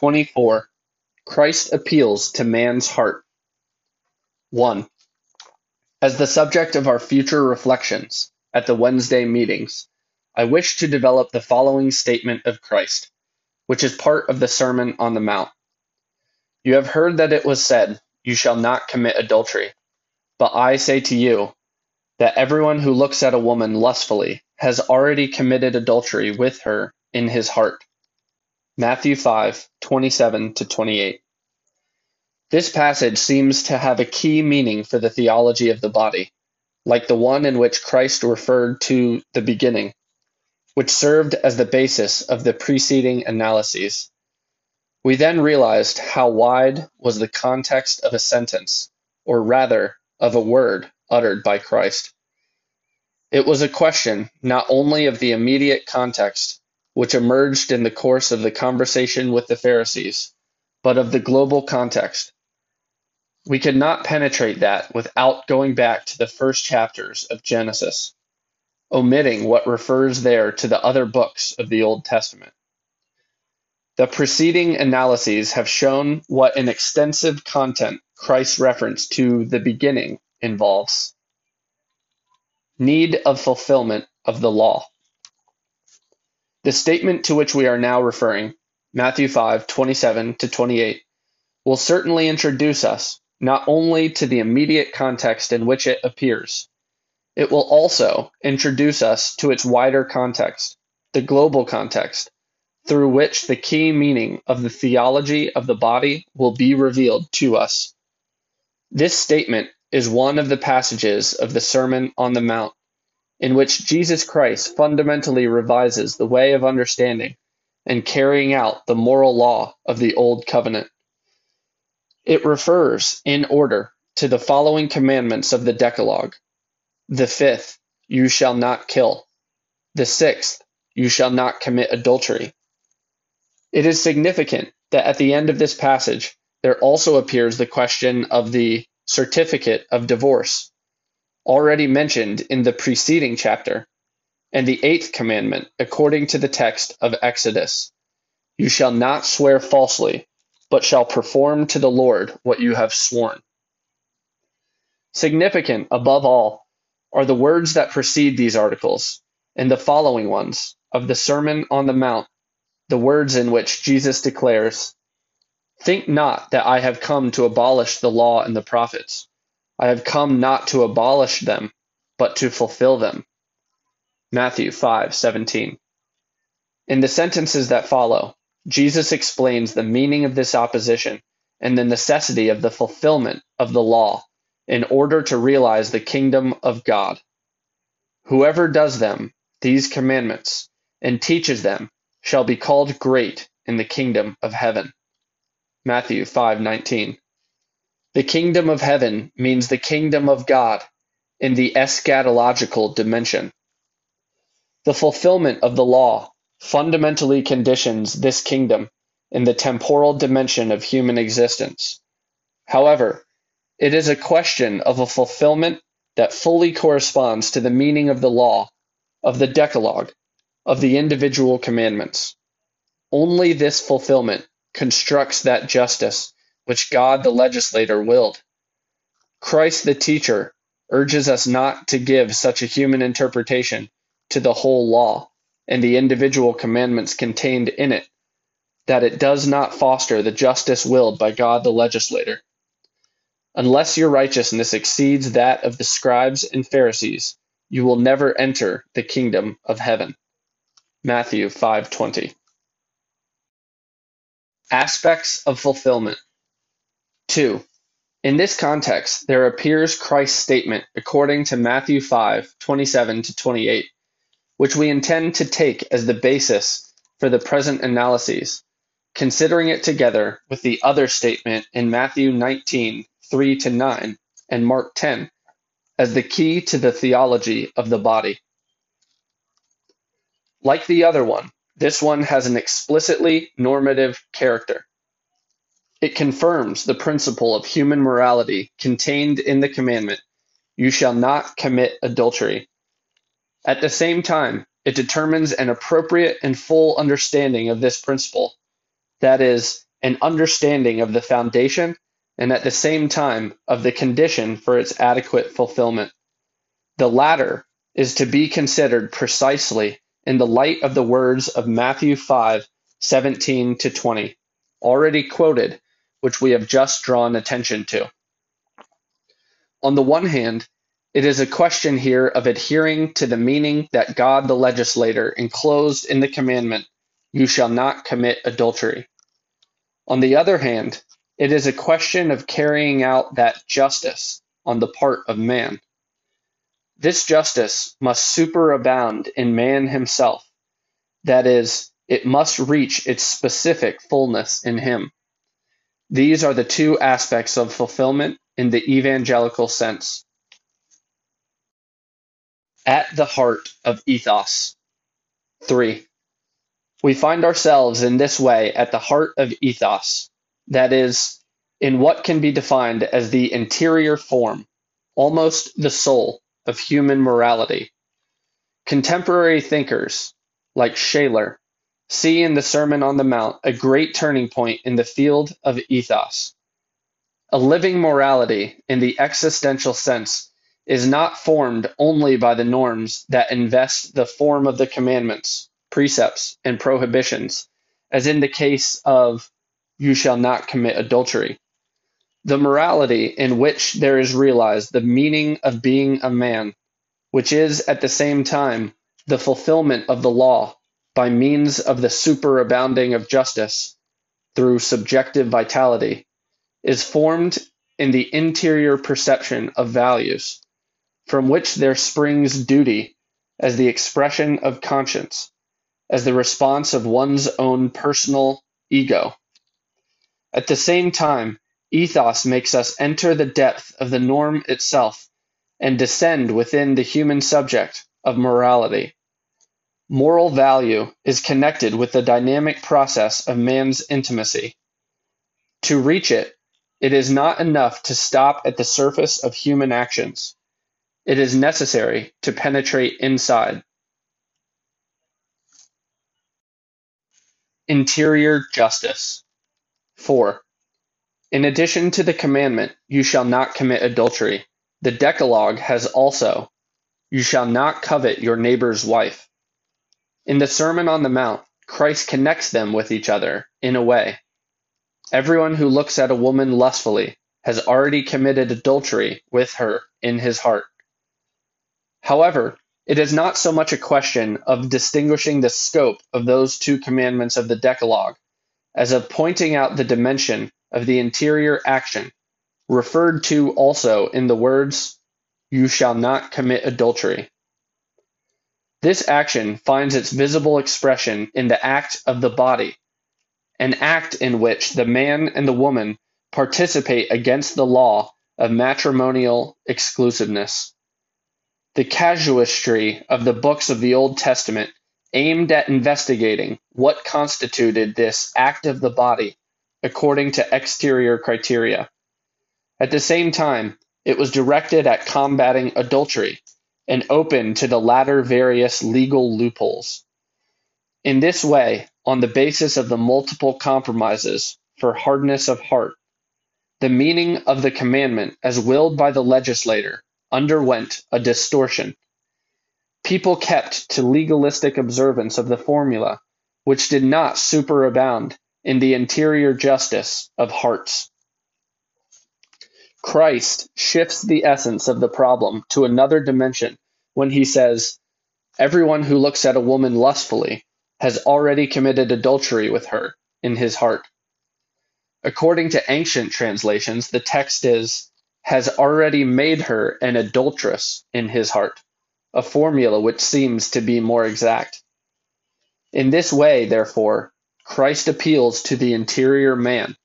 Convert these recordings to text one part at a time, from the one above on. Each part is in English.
24 Christ appeals to man's heart. 1. As the subject of our future reflections at the Wednesday meetings, I wish to develop the following statement of Christ, which is part of the Sermon on the Mount. You have heard that it was said, You shall not commit adultery. But I say to you, that everyone who looks at a woman lustfully has already committed adultery with her in his heart. Matthew 5 27 28. This passage seems to have a key meaning for the theology of the body, like the one in which Christ referred to the beginning, which served as the basis of the preceding analyses. We then realized how wide was the context of a sentence, or rather, of a word uttered by Christ. It was a question not only of the immediate context which emerged in the course of the conversation with the Pharisees, but of the global context. We could not penetrate that without going back to the first chapters of Genesis, omitting what refers there to the other books of the Old Testament. The preceding analyses have shown what an extensive content Christ's reference to the beginning involves. Need of fulfillment of the law. The statement to which we are now referring, Matthew 5 27 to 28, will certainly introduce us not only to the immediate context in which it appears, it will also introduce us to its wider context, the global context, through which the key meaning of the theology of the body will be revealed to us. This statement is one of the passages of the Sermon on the Mount in which Jesus Christ fundamentally revises the way of understanding and carrying out the moral law of the Old Covenant. It refers, in order, to the following commandments of the Decalogue. The fifth, you shall not kill. The sixth, you shall not commit adultery. It is significant that at the end of this passage, there also appears the question of the certificate of divorce already mentioned in the preceding chapter, and the eighth commandment, according to the text of Exodus You shall not swear falsely, but shall perform to the Lord what you have sworn. Significant, above all, are the words that precede these articles, and the following ones of the Sermon on the Mount, the words in which Jesus declares, Think not that I have come to abolish the law and the prophets. I have come not to abolish them, but to fulfill them. Matthew 5:17. In the sentences that follow, Jesus explains the meaning of this opposition and the necessity of the fulfillment of the law in order to realize the kingdom of God. Whoever does them, these commandments, and teaches them shall be called great in the kingdom of heaven. Matthew 5:19. The kingdom of heaven means the kingdom of God in the eschatological dimension. The fulfillment of the law fundamentally conditions this kingdom in the temporal dimension of human existence. However, it is a question of a fulfillment that fully corresponds to the meaning of the law, of the Decalogue, of the individual commandments. Only this fulfillment constructs that justice which God the legislator willed. Christ the teacher urges us not to give such a human interpretation to the whole law and the individual commandments contained in it that it does not foster the justice willed by God the legislator. Unless your righteousness exceeds that of the scribes and Pharisees, you will never enter the kingdom of heaven. Matthew 5:20. Aspects of fulfillment. 2. In this context, there appears Christ's statement according to Matthew 5 27 28, which we intend to take as the basis for the present analyses, considering it together with the other statement in Matthew 19 3 9 and Mark 10 as the key to the theology of the body. Like the other one, this one has an explicitly normative character. It confirms the principle of human morality contained in the commandment, You shall not commit adultery. At the same time, it determines an appropriate and full understanding of this principle, that is, an understanding of the foundation and at the same time of the condition for its adequate fulfillment. The latter is to be considered precisely in the light of the words of Matthew 5 17 to 20, already quoted, which we have just drawn attention to. On the one hand, it is a question here of adhering to the meaning that God the legislator enclosed in the commandment, You shall not commit adultery. On the other hand, it is a question of carrying out that justice on the part of man. This justice must superabound in man himself, that is, it must reach its specific fullness in him. These are the two aspects of fulfillment in the evangelical sense. At the heart of ethos. 3. We find ourselves in this way at the heart of ethos, that is, in what can be defined as the interior form, almost the soul, of human morality. Contemporary thinkers, like Scheler, see in the Sermon on the Mount a great turning point in the field of ethos. A living morality, in the existential sense, is not formed only by the norms that invest the form of the commandments, precepts, and prohibitions, as in the case of you shall not commit adultery. The morality in which there is realized the meaning of being a man, which is at the same time the fulfillment of the law by means of the superabounding of justice through subjective vitality, is formed in the interior perception of values, from which there springs duty as the expression of conscience, as the response of one's own personal ego. At the same time, ethos makes us enter the depth of the norm itself and descend within the human subject of morality. Moral value is connected with the dynamic process of man's intimacy. To reach it, it is not enough to stop at the surface of human actions. It is necessary to penetrate inside. Interior justice. 4. In addition to the commandment, You shall not commit adultery, the Decalogue has also, You shall not covet your neighbor's wife. In the Sermon on the Mount, Christ connects them with each other, in a way. Everyone who looks at a woman lustfully has already committed adultery with her in his heart. However, it is not so much a question of distinguishing the scope of those two commandments of the Decalogue as of pointing out the dimension of the interior action, referred to also in the words, You shall not commit adultery. This action finds its visible expression in the act of the body, an act in which the man and the woman participate against the law of matrimonial exclusiveness. The casuistry of the books of the Old Testament aimed at investigating what constituted this act of the body according to exterior criteria. At the same time, it was directed at combating adultery and open to the latter various legal loopholes. In this way, on the basis of the multiple compromises for hardness of heart, the meaning of the commandment as willed by the legislator underwent a distortion. People kept to legalistic observance of the formula, which did not superabound in the interior justice of hearts. Christ shifts the essence of the problem to another dimension when he says, Everyone who looks at a woman lustfully has already committed adultery with her in his heart. According to ancient translations, the text is, has already made her an adulteress in his heart, a formula which seems to be more exact. In this way, therefore, Christ appeals to the interior man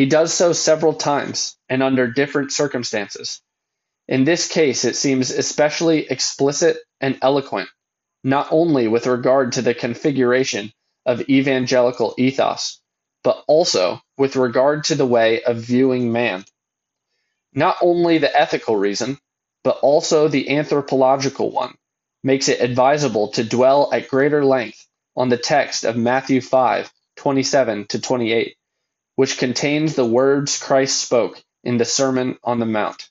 he does so several times and under different circumstances. In this case, it seems especially explicit and eloquent, not only with regard to the configuration of evangelical ethos, but also with regard to the way of viewing man. Not only the ethical reason, but also the anthropological one, makes it advisable to dwell at greater length on the text of Matthew 5 27 to 28 which contains the words Christ spoke in the Sermon on the Mount.